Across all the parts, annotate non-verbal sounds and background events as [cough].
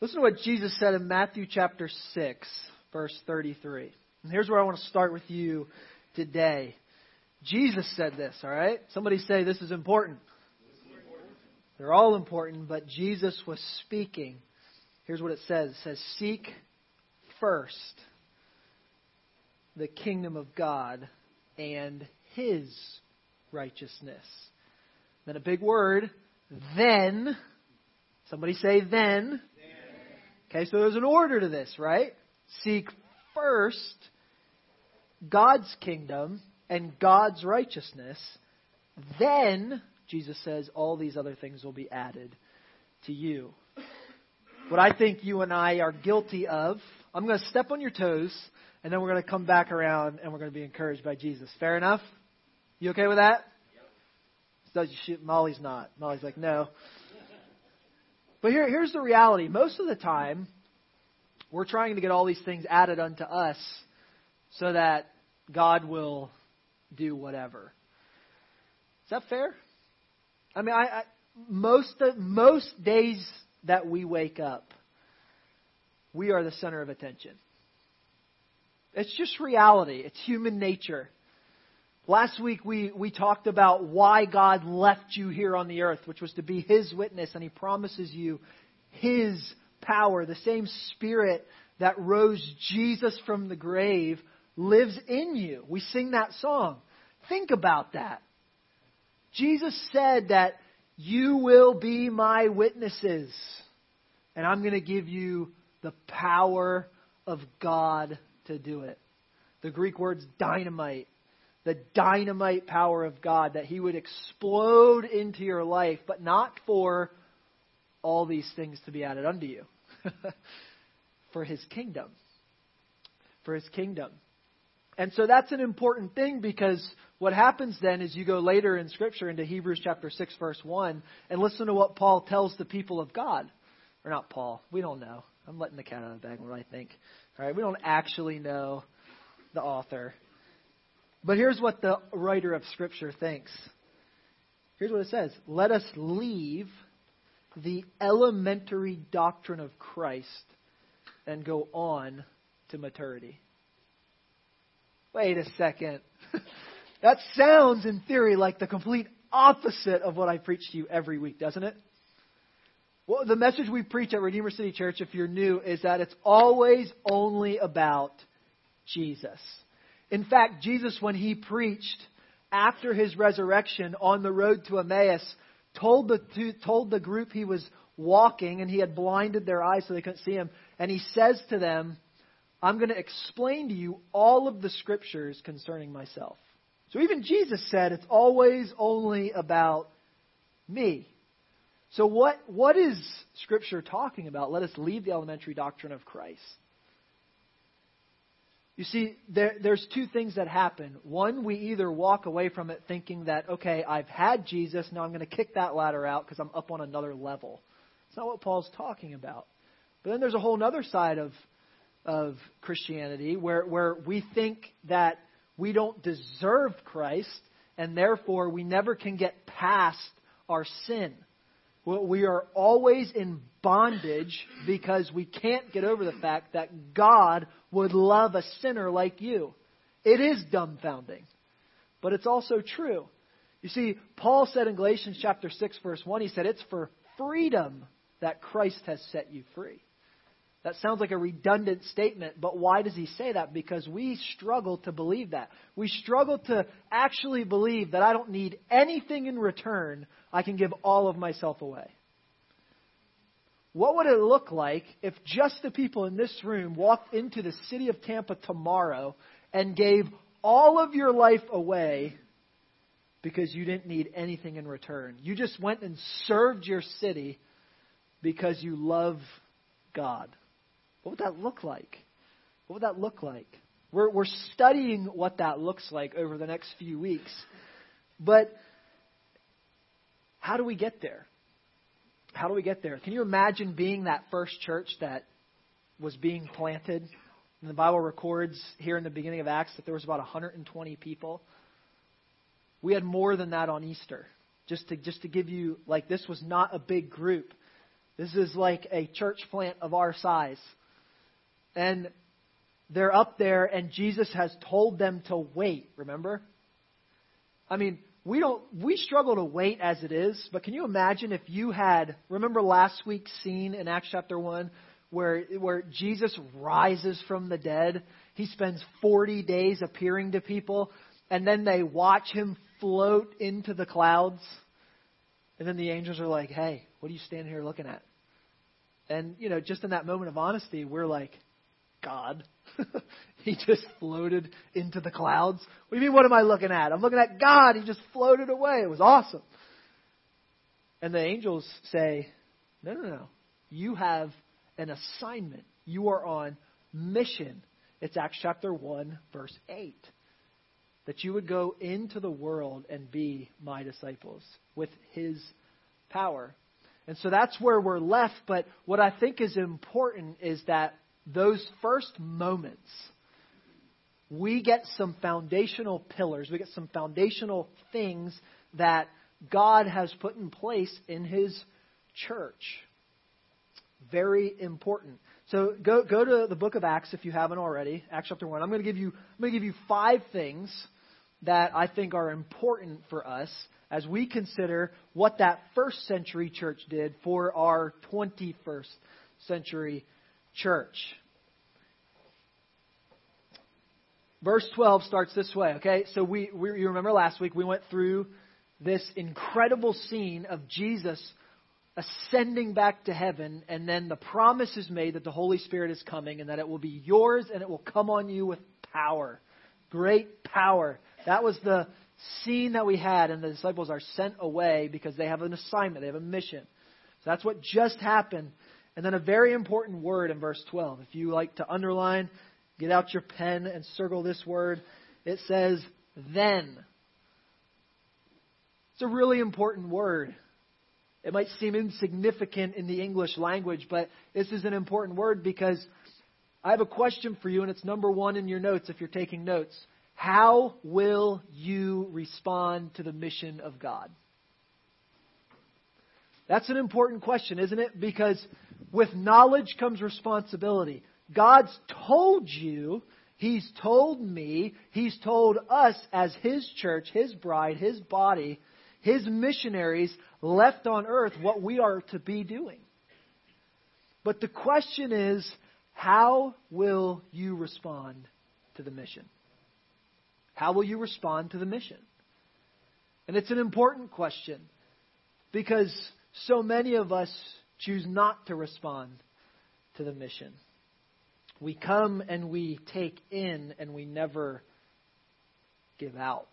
Listen to what Jesus said in Matthew chapter 6, verse 33. And here's where I want to start with you today. Jesus said this, all right? Somebody say this is important. They're all important, but Jesus was speaking. Here's what it says it says, Seek first the kingdom of God and his righteousness. Then a big word, then. Somebody say then. Okay, so there's an order to this, right? Seek first God's kingdom and God's righteousness. Then, Jesus says, all these other things will be added to you. What I think you and I are guilty of, I'm going to step on your toes, and then we're going to come back around and we're going to be encouraged by Jesus. Fair enough? You okay with that? She, Molly's not. Molly's like, no. But here, here's the reality. Most of the time, we're trying to get all these things added unto us so that God will do whatever. Is that fair? I mean, I, I most most days that we wake up, we are the center of attention. It's just reality. It's human nature. Last week we, we talked about why God left you here on the earth, which was to be His witness, and He promises you His power. The same Spirit that rose Jesus from the grave lives in you. We sing that song. Think about that. Jesus said that you will be my witnesses, and I'm going to give you the power of God to do it. The Greek word's dynamite the dynamite power of God, that He would explode into your life, but not for all these things to be added unto you. [laughs] for His kingdom. For His kingdom. And so that's an important thing because what happens then is you go later in Scripture into Hebrews chapter 6, verse 1, and listen to what Paul tells the people of God. Or not Paul, we don't know. I'm letting the cat out of the bag what I think. All right, we don't actually know the author. But here's what the writer of Scripture thinks. Here's what it says Let us leave the elementary doctrine of Christ and go on to maturity. Wait a second. [laughs] that sounds, in theory, like the complete opposite of what I preach to you every week, doesn't it? Well, the message we preach at Redeemer City Church, if you're new, is that it's always only about Jesus. In fact, Jesus, when he preached after his resurrection on the road to Emmaus, told the, told the group he was walking and he had blinded their eyes so they couldn't see him. And he says to them, I'm going to explain to you all of the scriptures concerning myself. So even Jesus said it's always only about me. So what, what is scripture talking about? Let us leave the elementary doctrine of Christ. You see, there, there's two things that happen. One, we either walk away from it thinking that, okay, I've had Jesus, now I'm going to kick that ladder out because I'm up on another level. It's not what Paul's talking about. But then there's a whole other side of, of Christianity where, where we think that we don't deserve Christ and therefore we never can get past our sin. We are always in bondage because we can't get over the fact that God would love a sinner like you. It is dumbfounding, but it's also true. You see, Paul said in Galatians chapter 6 verse 1, he said, it's for freedom that Christ has set you free. That sounds like a redundant statement, but why does he say that? Because we struggle to believe that. We struggle to actually believe that I don't need anything in return. I can give all of myself away. What would it look like if just the people in this room walked into the city of Tampa tomorrow and gave all of your life away because you didn't need anything in return? You just went and served your city because you love God. What would that look like? What would that look like? We're, we're studying what that looks like over the next few weeks. But how do we get there? How do we get there? Can you imagine being that first church that was being planted? And the Bible records here in the beginning of Acts that there was about 120 people. We had more than that on Easter. Just to just to give you like this was not a big group. This is like a church plant of our size. And they're up there, and Jesus has told them to wait, remember? I mean, we don't we struggle to wait as it is, but can you imagine if you had remember last week's scene in Acts chapter 1 where where Jesus rises from the dead? He spends 40 days appearing to people and then they watch him float into the clouds. And then the angels are like, "Hey, what are you standing here looking at?" And you know, just in that moment of honesty, we're like, "God, [laughs] he just floated into the clouds. What do you mean, what am I looking at? I'm looking at God. He just floated away. It was awesome. And the angels say, No, no, no. You have an assignment. You are on mission. It's Acts chapter 1, verse 8. That you would go into the world and be my disciples with his power. And so that's where we're left. But what I think is important is that those first moments, we get some foundational pillars, we get some foundational things that God has put in place in His church. Very important. So go go to the book of Acts if you haven't already, Acts chapter one. I'm going to give you I'm going to give you five things that I think are important for us as we consider what that first century church did for our 21st century church. Verse 12 starts this way, okay? So we, we, you remember last week we went through this incredible scene of Jesus ascending back to heaven, and then the promise is made that the Holy Spirit is coming and that it will be yours and it will come on you with power. Great power. That was the scene that we had, and the disciples are sent away because they have an assignment, they have a mission. So that's what just happened. And then a very important word in verse 12. If you like to underline, get out your pen and circle this word. It says, then. It's a really important word. It might seem insignificant in the English language, but this is an important word because I have a question for you, and it's number one in your notes if you're taking notes. How will you respond to the mission of God? That's an important question, isn't it? Because with knowledge comes responsibility. God's told you, He's told me, He's told us as His church, His bride, His body, His missionaries left on earth what we are to be doing. But the question is, how will you respond to the mission? How will you respond to the mission? And it's an important question because so many of us choose not to respond to the mission. We come and we take in and we never give out.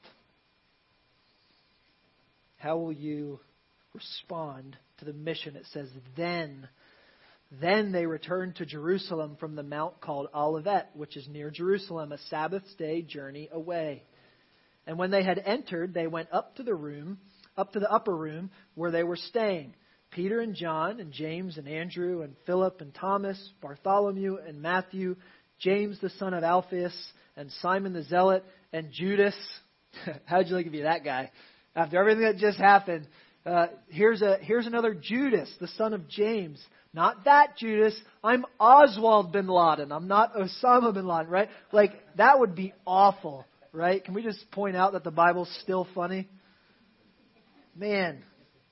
How will you respond to the mission? It says, then. Then they returned to Jerusalem from the mount called Olivet, which is near Jerusalem, a Sabbath's day journey away. And when they had entered, they went up to the room, up to the upper room where they were staying. Peter and John and James and Andrew and Philip and Thomas, Bartholomew and Matthew, James the son of Alphaeus and Simon the Zealot and Judas. [laughs] How'd you like to be that guy? After everything that just happened, uh, here's a here's another Judas, the son of James. Not that Judas. I'm Oswald bin Laden. I'm not Osama bin Laden, right? Like that would be awful, right? Can we just point out that the Bible's still funny? Man,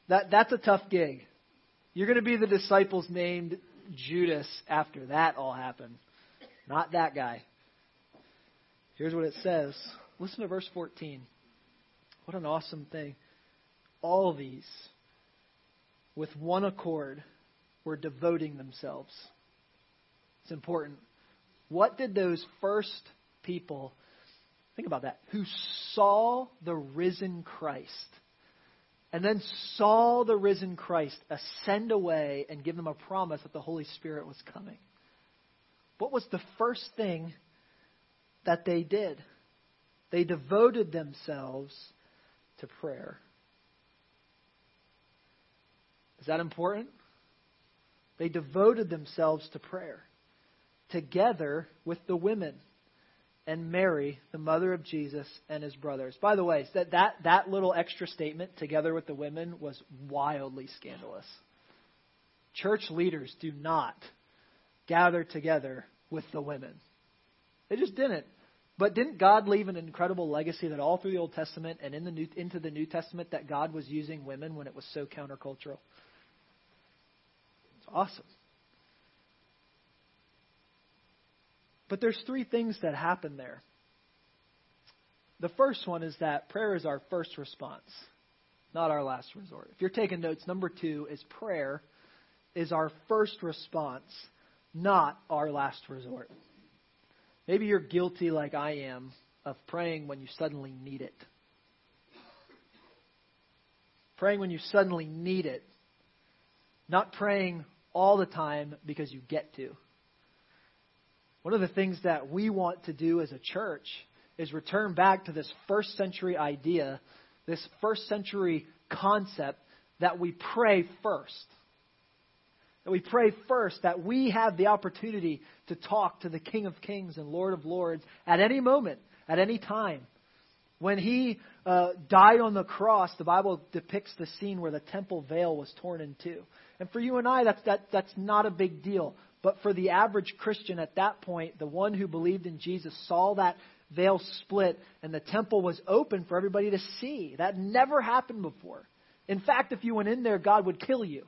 that that's a tough gig. You're going to be the disciples named Judas after that all happened. Not that guy. Here's what it says. Listen to verse 14. What an awesome thing. All these, with one accord, were devoting themselves. It's important. What did those first people, think about that, who saw the risen Christ, and then saw the risen Christ ascend away and give them a promise that the Holy Spirit was coming. What was the first thing that they did? They devoted themselves to prayer. Is that important? They devoted themselves to prayer together with the women and Mary, the mother of Jesus, and his brothers. By the way, that, that, that little extra statement, together with the women, was wildly scandalous. church leaders do not gather together with the women. They just didn't. But didn't God leave an incredible legacy that all through the Old Testament and in the New, into the New Testament that God was using women when it was so countercultural? It's awesome. But there's three things that happen there. The first one is that prayer is our first response, not our last resort. If you're taking notes, number two is prayer is our first response, not our last resort. Maybe you're guilty, like I am, of praying when you suddenly need it. Praying when you suddenly need it. Not praying all the time because you get to. One of the things that we want to do as a church is return back to this first century idea, this first century concept that we pray first. That we pray first, that we have the opportunity to talk to the King of Kings and Lord of Lords at any moment, at any time. When he uh, died on the cross, the Bible depicts the scene where the temple veil was torn in two. And for you and I, that's, that, that's not a big deal. But for the average Christian at that point, the one who believed in Jesus saw that veil split and the temple was open for everybody to see. That never happened before. In fact, if you went in there, God would kill you.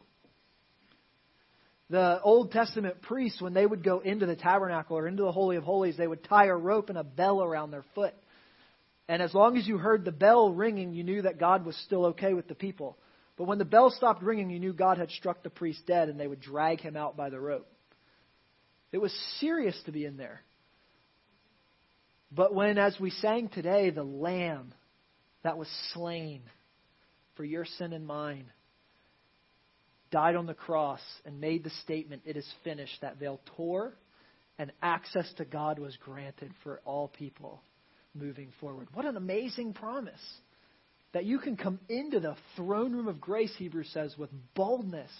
The Old Testament priests, when they would go into the tabernacle or into the Holy of Holies, they would tie a rope and a bell around their foot. And as long as you heard the bell ringing, you knew that God was still okay with the people. But when the bell stopped ringing, you knew God had struck the priest dead, and they would drag him out by the rope. It was serious to be in there. But when, as we sang today, the Lamb that was slain for your sin and mine died on the cross and made the statement, It is finished, that veil tore and access to God was granted for all people moving forward. What an amazing promise! That you can come into the throne room of grace, Hebrews says, with boldness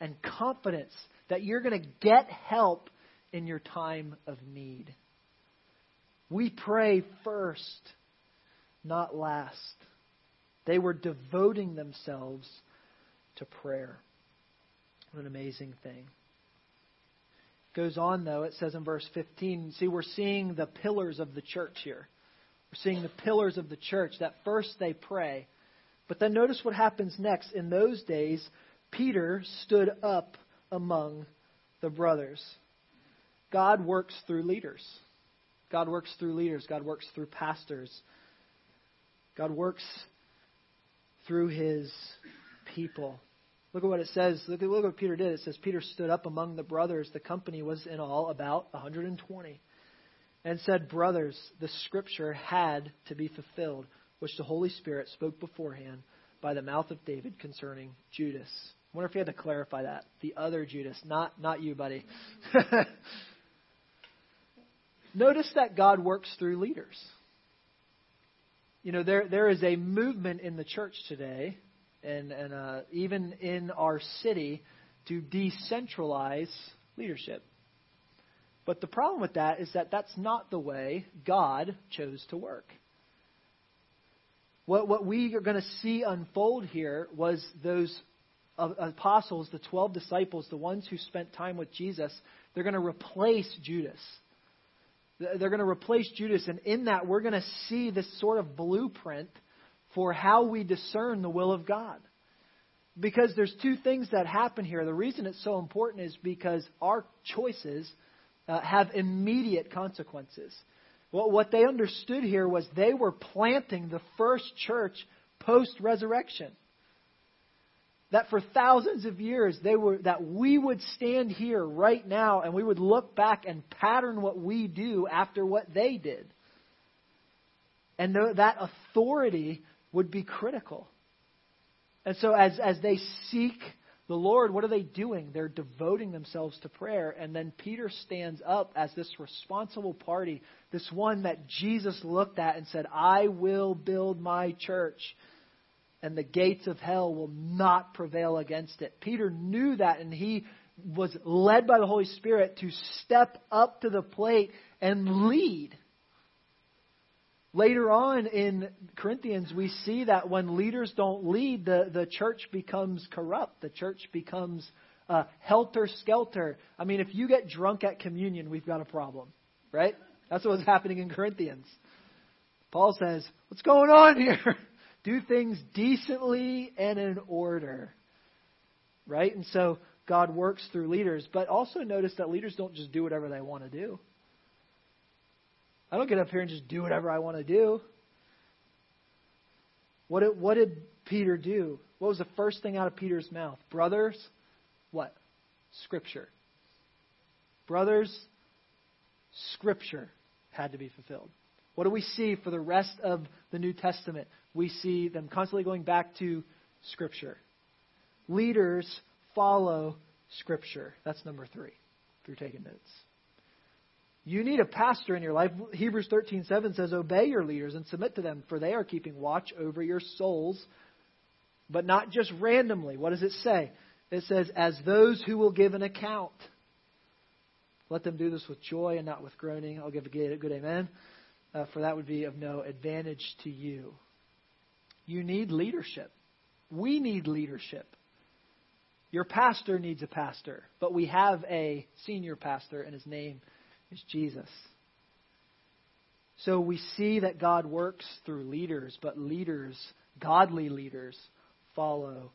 and confidence that you're going to get help in your time of need. We pray first, not last. They were devoting themselves to prayer. What an amazing thing. Goes on, though, it says in verse 15, see, we're seeing the pillars of the church here. We're seeing the pillars of the church that first they pray. But then notice what happens next. In those days, Peter stood up among the brothers. God works through leaders. God works through leaders. God works through pastors. God works through his people. Look at what it says. Look at, look at what Peter did. It says Peter stood up among the brothers. The company was in all about 120. And said, Brothers, the scripture had to be fulfilled, which the Holy Spirit spoke beforehand by the mouth of David concerning Judas. I wonder if you had to clarify that. The other Judas, not, not you, buddy. [laughs] Notice that God works through leaders. You know, there, there is a movement in the church today, and, and uh, even in our city, to decentralize leadership. But the problem with that is that that's not the way God chose to work. What, what we are going to see unfold here was those apostles, the 12 disciples, the ones who spent time with Jesus, they're going to replace Judas. They're going to replace Judas, and in that, we're going to see this sort of blueprint for how we discern the will of God. Because there's two things that happen here. The reason it's so important is because our choices uh, have immediate consequences. Well, what they understood here was they were planting the first church post resurrection that for thousands of years they were that we would stand here right now and we would look back and pattern what we do after what they did. And that authority would be critical. And so as as they seek the lord what are they doing? They're devoting themselves to prayer. And then peter stands up as this responsible party this one that jesus looked at and said i will build my church and the gates of hell will not prevail against it. Peter knew that, and he was led by the Holy Spirit to step up to the plate and lead. Later on in Corinthians, we see that when leaders don't lead, the, the church becomes corrupt. The church becomes uh, helter skelter. I mean, if you get drunk at communion, we've got a problem, right? That's what's happening in Corinthians. Paul says, What's going on here? [laughs] Do things decently and in order. Right? And so God works through leaders. But also notice that leaders don't just do whatever they want to do. I don't get up here and just do whatever I want to do. What did, what did Peter do? What was the first thing out of Peter's mouth? Brothers, what? Scripture. Brothers, Scripture had to be fulfilled. What do we see for the rest of the New Testament? We see them constantly going back to Scripture. Leaders follow Scripture. That's number three, if you're taking notes. You need a pastor in your life. Hebrews 13:7 says, "Obey your leaders and submit to them, for they are keeping watch over your souls, but not just randomly." What does it say? It says, "As those who will give an account." Let them do this with joy and not with groaning. I'll give a good, amen, uh, for that would be of no advantage to you. You need leadership. We need leadership. Your pastor needs a pastor, but we have a senior pastor, and his name is Jesus. So we see that God works through leaders, but leaders, godly leaders, follow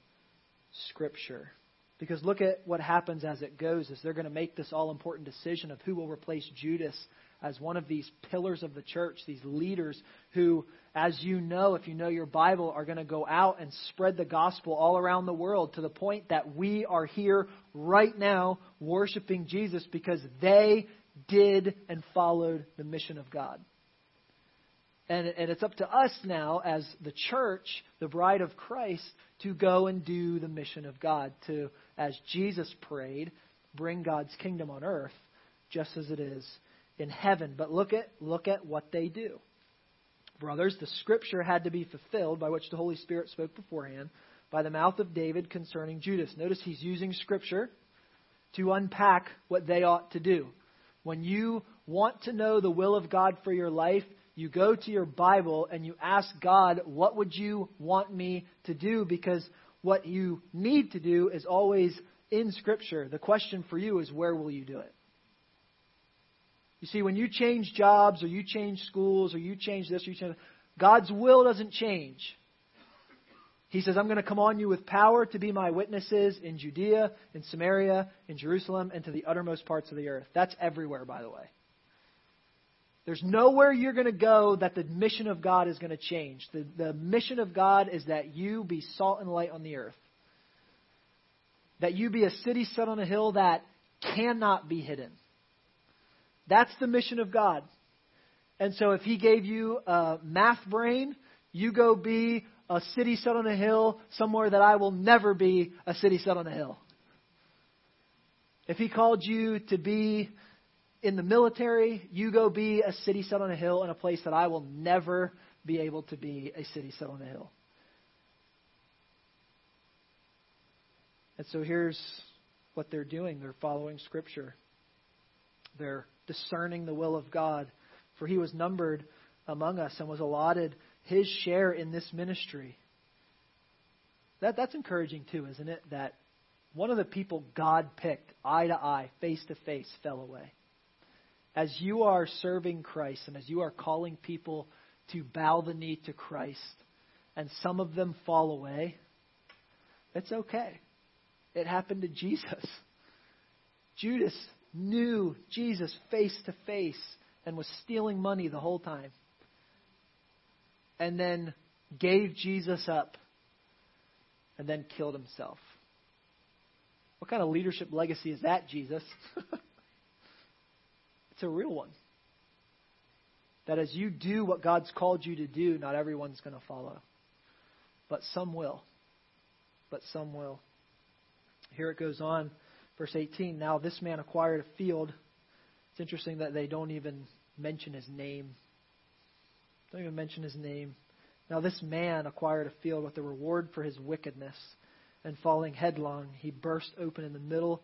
Scripture. Because look at what happens as it goes, is they're going to make this all important decision of who will replace Judas as one of these pillars of the church, these leaders who, as you know, if you know your Bible, are going to go out and spread the gospel all around the world to the point that we are here right now worshiping Jesus because they did and followed the mission of God. And, and it's up to us now, as the church, the bride of Christ, to go and do the mission of God, to, as Jesus prayed, bring God's kingdom on earth just as it is in heaven. But look at, look at what they do. Brothers, the scripture had to be fulfilled by which the Holy Spirit spoke beforehand by the mouth of David concerning Judas. Notice he's using scripture to unpack what they ought to do. When you want to know the will of God for your life, you go to your Bible and you ask God, what would you want me to do? Because what you need to do is always in Scripture. The question for you is, where will you do it? You see, when you change jobs or you change schools or you change this or you change that, God's will doesn't change. He says, I'm going to come on you with power to be my witnesses in Judea, in Samaria, in Jerusalem, and to the uttermost parts of the earth. That's everywhere, by the way. There's nowhere you're going to go that the mission of God is going to change. The, the mission of God is that you be salt and light on the earth. That you be a city set on a hill that cannot be hidden. That's the mission of God. And so if He gave you a math brain, you go be a city set on a hill somewhere that I will never be a city set on a hill. If he called you to be in the military, you go be a city set on a hill in a place that I will never be able to be a city set on a hill. And so here's what they're doing they're following Scripture, they're discerning the will of God. For he was numbered among us and was allotted his share in this ministry. That, that's encouraging too, isn't it? That one of the people God picked, eye to eye, face to face, fell away. As you are serving Christ and as you are calling people to bow the knee to Christ, and some of them fall away, it's okay. It happened to [laughs] Jesus. Judas knew Jesus face to face and was stealing money the whole time and then gave Jesus up and then killed himself. What kind of leadership legacy is that, Jesus? [laughs] it's a real one. That as you do what God's called you to do, not everyone's going to follow. But some will. But some will. Here it goes on, verse 18. Now this man acquired a field. It's interesting that they don't even mention his name don't even mention his name. Now this man acquired a field with a reward for his wickedness, and falling headlong, he burst open in the middle,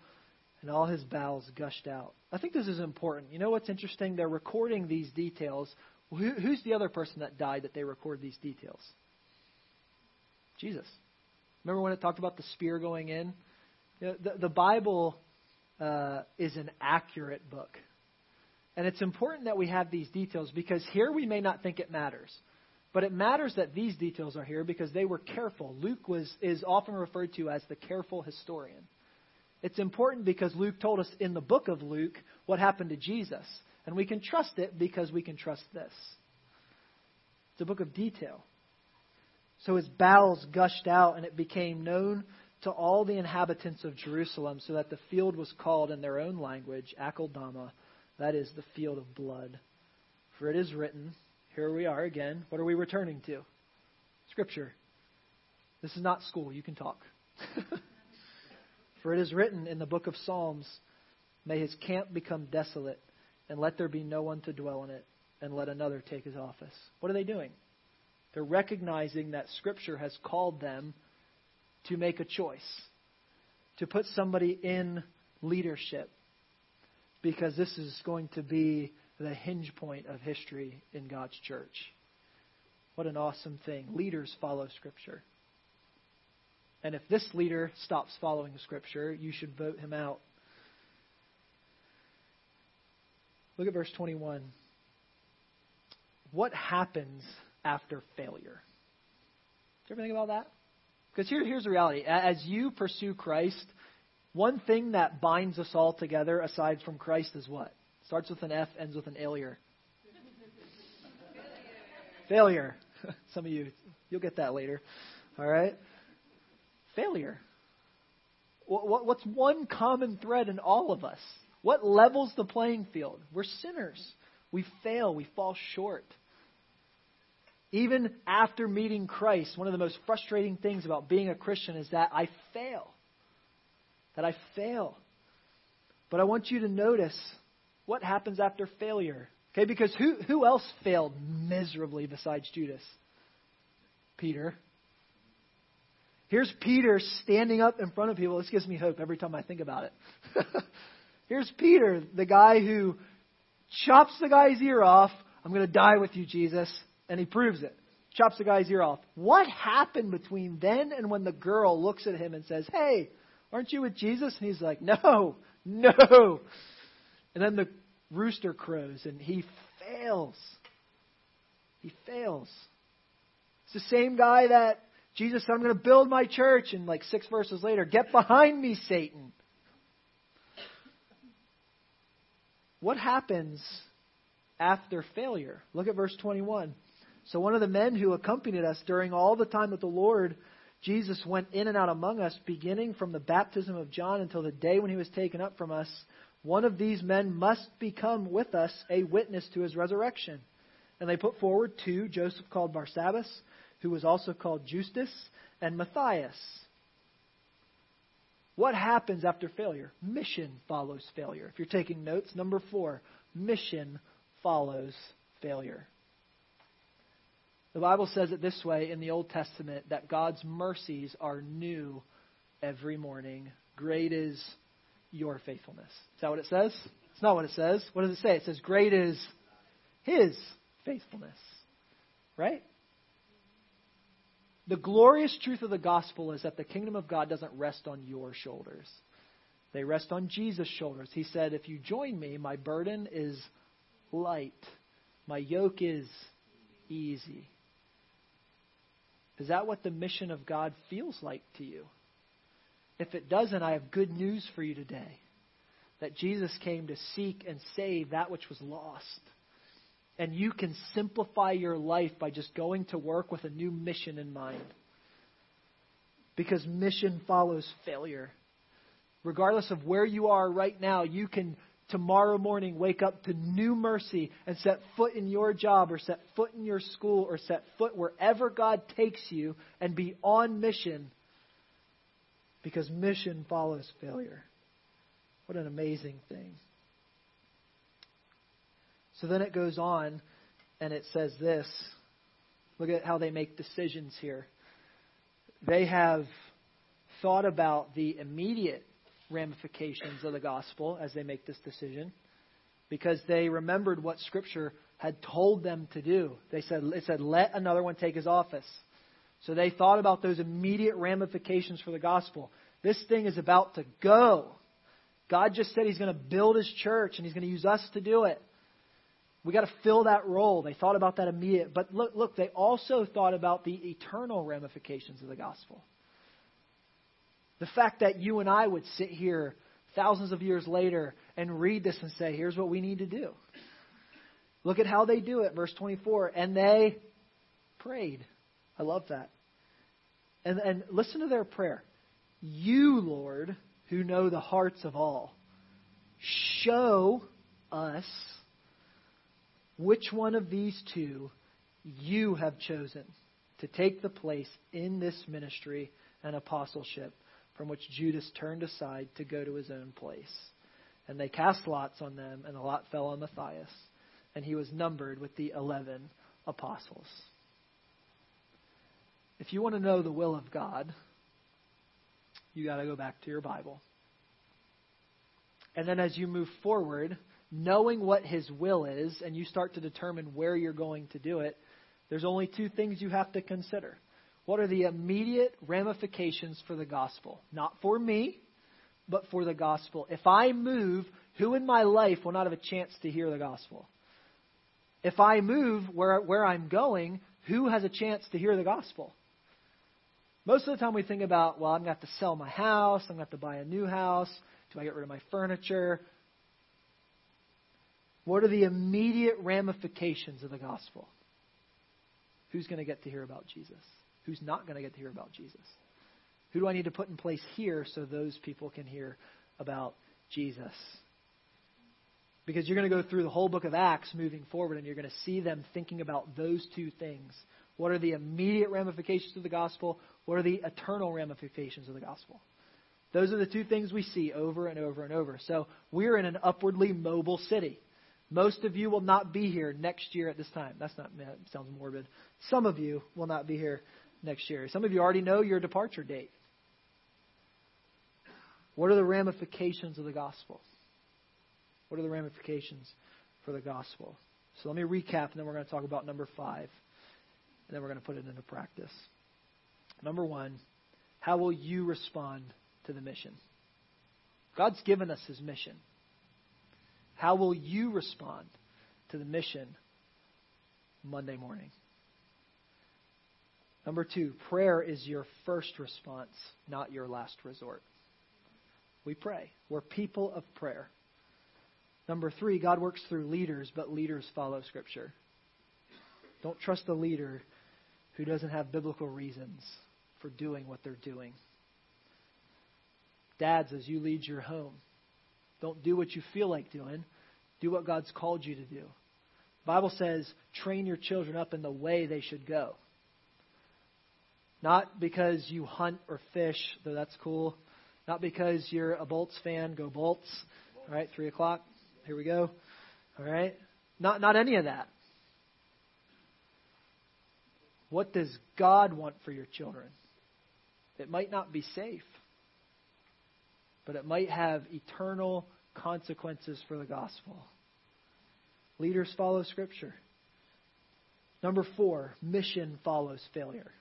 and all his bowels gushed out. I think this is important. You know what's interesting? They're recording these details. Who, who's the other person that died that they record these details? Jesus. Remember when it talked about the spear going in? You know, the, the Bible uh, is an accurate book. And it's important that we have these details because here we may not think it matters. But it matters that these details are here because they were careful. Luke was, is often referred to as the careful historian. It's important because Luke told us in the book of Luke what happened to Jesus. And we can trust it because we can trust this. It's a book of detail. So his bowels gushed out, and it became known to all the inhabitants of Jerusalem, so that the field was called in their own language, Akeldama, that is, the field of blood. For it is written, here we are again. What are we returning to? Scripture. This is not school. You can talk. [laughs] For it is written in the book of Psalms, May his camp become desolate, and let there be no one to dwell in it, and let another take his office. What are they doing? They're recognizing that Scripture has called them to make a choice, to put somebody in leadership, because this is going to be the hinge point of history in God's church. What an awesome thing. Leaders follow Scripture. And if this leader stops following Scripture, you should vote him out. Look at verse 21. What happens after failure? Did you ever think about that? Because here, here's the reality. As you pursue Christ, one thing that binds us all together aside from Christ is what? Starts with an F, ends with an failure. Failure. [laughs] Some of you, you'll get that later. All right? Failure. What's one common thread in all of us? What levels the playing field? We're sinners. We fail. We fall short. Even after meeting Christ, one of the most frustrating things about being a Christian is that I fail. That I fail. But I want you to notice what happens after failure. Okay, because who, who else failed miserably besides Judas? Peter. Here's Peter standing up in front of people. This gives me hope every time I think about it. [laughs] Here's Peter, the guy who chops the guy's ear off. I'm going to die with you, Jesus. And he proves it. Chops the guy's ear off. What happened between then and when the girl looks at him and says, Hey, aren't you with Jesus? And he's like, No, no. And then the rooster crows and he fails. He fails. It's the same guy that Jesus said, I'm going to build my church. And like six verses later, get behind me, Satan. What happens after failure? Look at verse 21. So one of the men who accompanied us during all the time that the Lord Jesus went in and out among us, beginning from the baptism of John until the day when he was taken up from us, one of these men must become with us a witness to his resurrection. And they put forward two Joseph called Barsabbas, who was also called Justus, and Matthias. What happens after failure? Mission follows failure. If you're taking notes, number four, mission follows failure. The Bible says it this way in the Old Testament that God's mercies are new every morning. Great is your faithfulness. Is that what it says? It's not what it says. What does it say? It says, Great is his faithfulness. Right? The glorious truth of the gospel is that the kingdom of God doesn't rest on your shoulders. They rest on Jesus' shoulders. He said, If you join me, my burden is light, my yoke is easy. Is that what the mission of God feels like to you? If it doesn't, I have good news for you today that Jesus came to seek and save that which was lost. And you can simplify your life by just going to work with a new mission in mind. Because mission follows failure. Regardless of where you are right now, you can tomorrow morning wake up to new mercy and set foot in your job or set foot in your school or set foot wherever God takes you and be on mission because mission follows failure. What an amazing thing. So then it goes on and it says this. Look at how they make decisions here. They have thought about the immediate ramifications of the gospel as they make this decision because they remembered what Scripture had told them to do. They said, it said, let another one take his office. So they thought about those immediate ramifications for the gospel. This thing is about to go. God just said He's going to build His church and He's going to use us to do it. We got to fill that role. They thought about that immediate. But look, look, they also thought about the eternal ramifications of the gospel. The fact that you and I would sit here thousands of years later and read this and say, here's what we need to do. Look at how they do it, verse 24. And they prayed. I love that. And, and listen to their prayer. You, Lord, who know the hearts of all, show us which one of these two you have chosen to take the place in this ministry and apostleship from which Judas turned aside to go to his own place. And they cast lots on them, and the lot fell on Matthias, and he was numbered with the eleven apostles. If you want to know the will of God, you got to go back to your Bible. And then as you move forward, knowing what His will is, and you start to determine where you're going to do it, there's only two things you have to consider. What are the immediate ramifications for the gospel? Not for me, but for the gospel. If I move, who in my life will not have a chance to hear the gospel? If I move where, where I'm going, who has a chance to hear the gospel? Most of the time we think about, well, I'm going to have to sell my house, I'm going to have to buy a new house, do I get rid of my furniture? What are the immediate ramifications of the gospel? Who's going to get to hear about Jesus? Who's not going to get to hear about Jesus? Who do I need to put in place here so those people can hear about Jesus? Because you're going to go through the whole book of Acts moving forward and you're going to see them thinking about those two things. What are the immediate ramifications of the gospel? What are the eternal ramifications of the gospel? Those are the two things we see over and over and over. So we're in an upwardly mobile city. Most of you will not be here next year at this time. That's not that sounds morbid. Some of you will not be here next year. Some of you already know your departure date. What are the ramifications of the gospel? What are the ramifications for the gospel? So let me recap, and then we're going to talk about number five, and then we're going to put it into practice. Number one, how will you respond to the mission? God's given us his mission. How will you respond to the mission Monday morning? Number two, prayer is your first response, not your last resort. We pray. We're people of prayer. Number three, God works through leaders, but leaders follow Scripture. Don't trust a leader who doesn't have biblical reasons for doing what they're doing. Dads, as you lead your home, don't do what you feel like doing. Do what God's called you to do. The Bible says, train your children up in the way they should go. Not because you hunt or fish, though that's cool. Not because you're a Bolts fan, go Bolts. All right, three o'clock. Here we go. All right. Not not any of that. What does God want for your children? It might not be safe, but it might have eternal consequences for the gospel. Leaders follow Scripture. Number four, mission follows failure.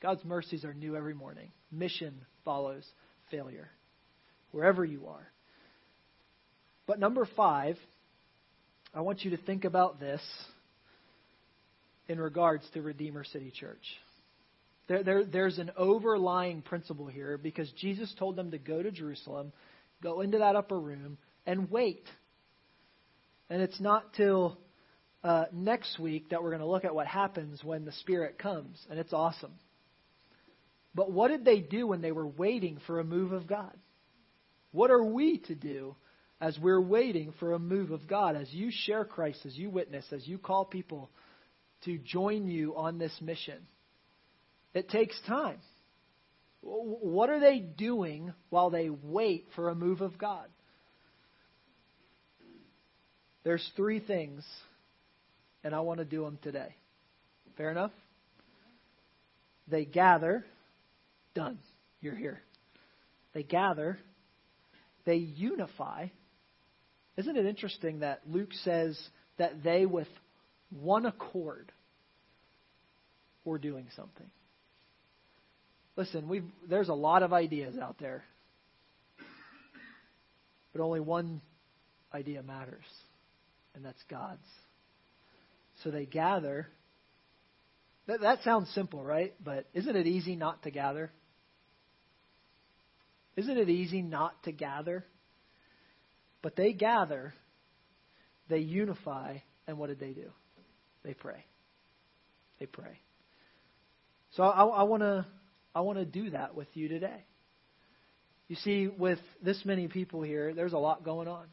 God's mercies are new every morning. Mission follows failure, wherever you are. But number five, I want you to think about this in regards to Redeemer City Church. There, there, there's an overlying principle here because Jesus told them to go to Jerusalem, go into that upper room, and wait. And it's not till uh, next week that we're going to look at what happens when the Spirit comes, and it's awesome. But what did they do when they were waiting for a move of God? What are we to do as we're waiting for a move of God? As you share Christ, as you witness, as you call people to join you on this mission? It takes time. What are they doing while they wait for a move of God? There's three things, and I want to do them today. Fair enough? They gather. Done. You're here. They gather. They unify. Isn't it interesting that Luke says that they, with one accord, were doing something? listen, we there's a lot of ideas out there. But only one idea matters, and that's God's. So they gather. That, that sounds simple, right? But isn't it easy not to gather? Isn't it easy not to gather? But they gather, they unify, and what did they do? They pray. They pray. So I, want to I want to do that with you today. You see, with this many people here, there's a lot going on.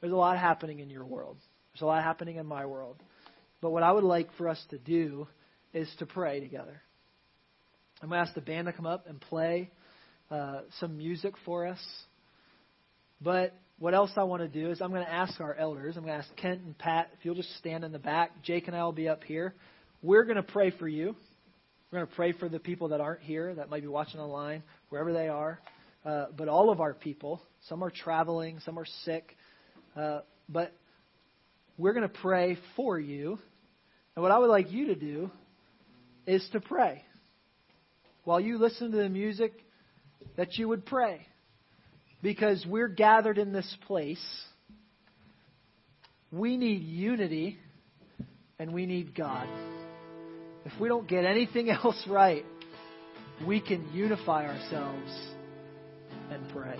There's a lot happening in your world. There's a lot happening in my world. But what I would like for us to do is to pray together. I'm going to ask the band to come up and play uh, some music for us. But what else I want to do is I'm going to ask our elders. I'm going to ask Kent and Pat if you'll just stand in the back. Jake and I will be up here. We're going to pray for you. We're going to pray for the people that aren't here, that might be watching online, wherever they are. Uh, but all of our people, some are traveling, some are sick. Uh, but we're going to pray for you. And what I would like you to do is to pray. While you listen to the music, that you would pray. Because we're gathered in this place. We need unity and we need God. If we don't get anything [laughs] else right, we can unify ourselves and pray.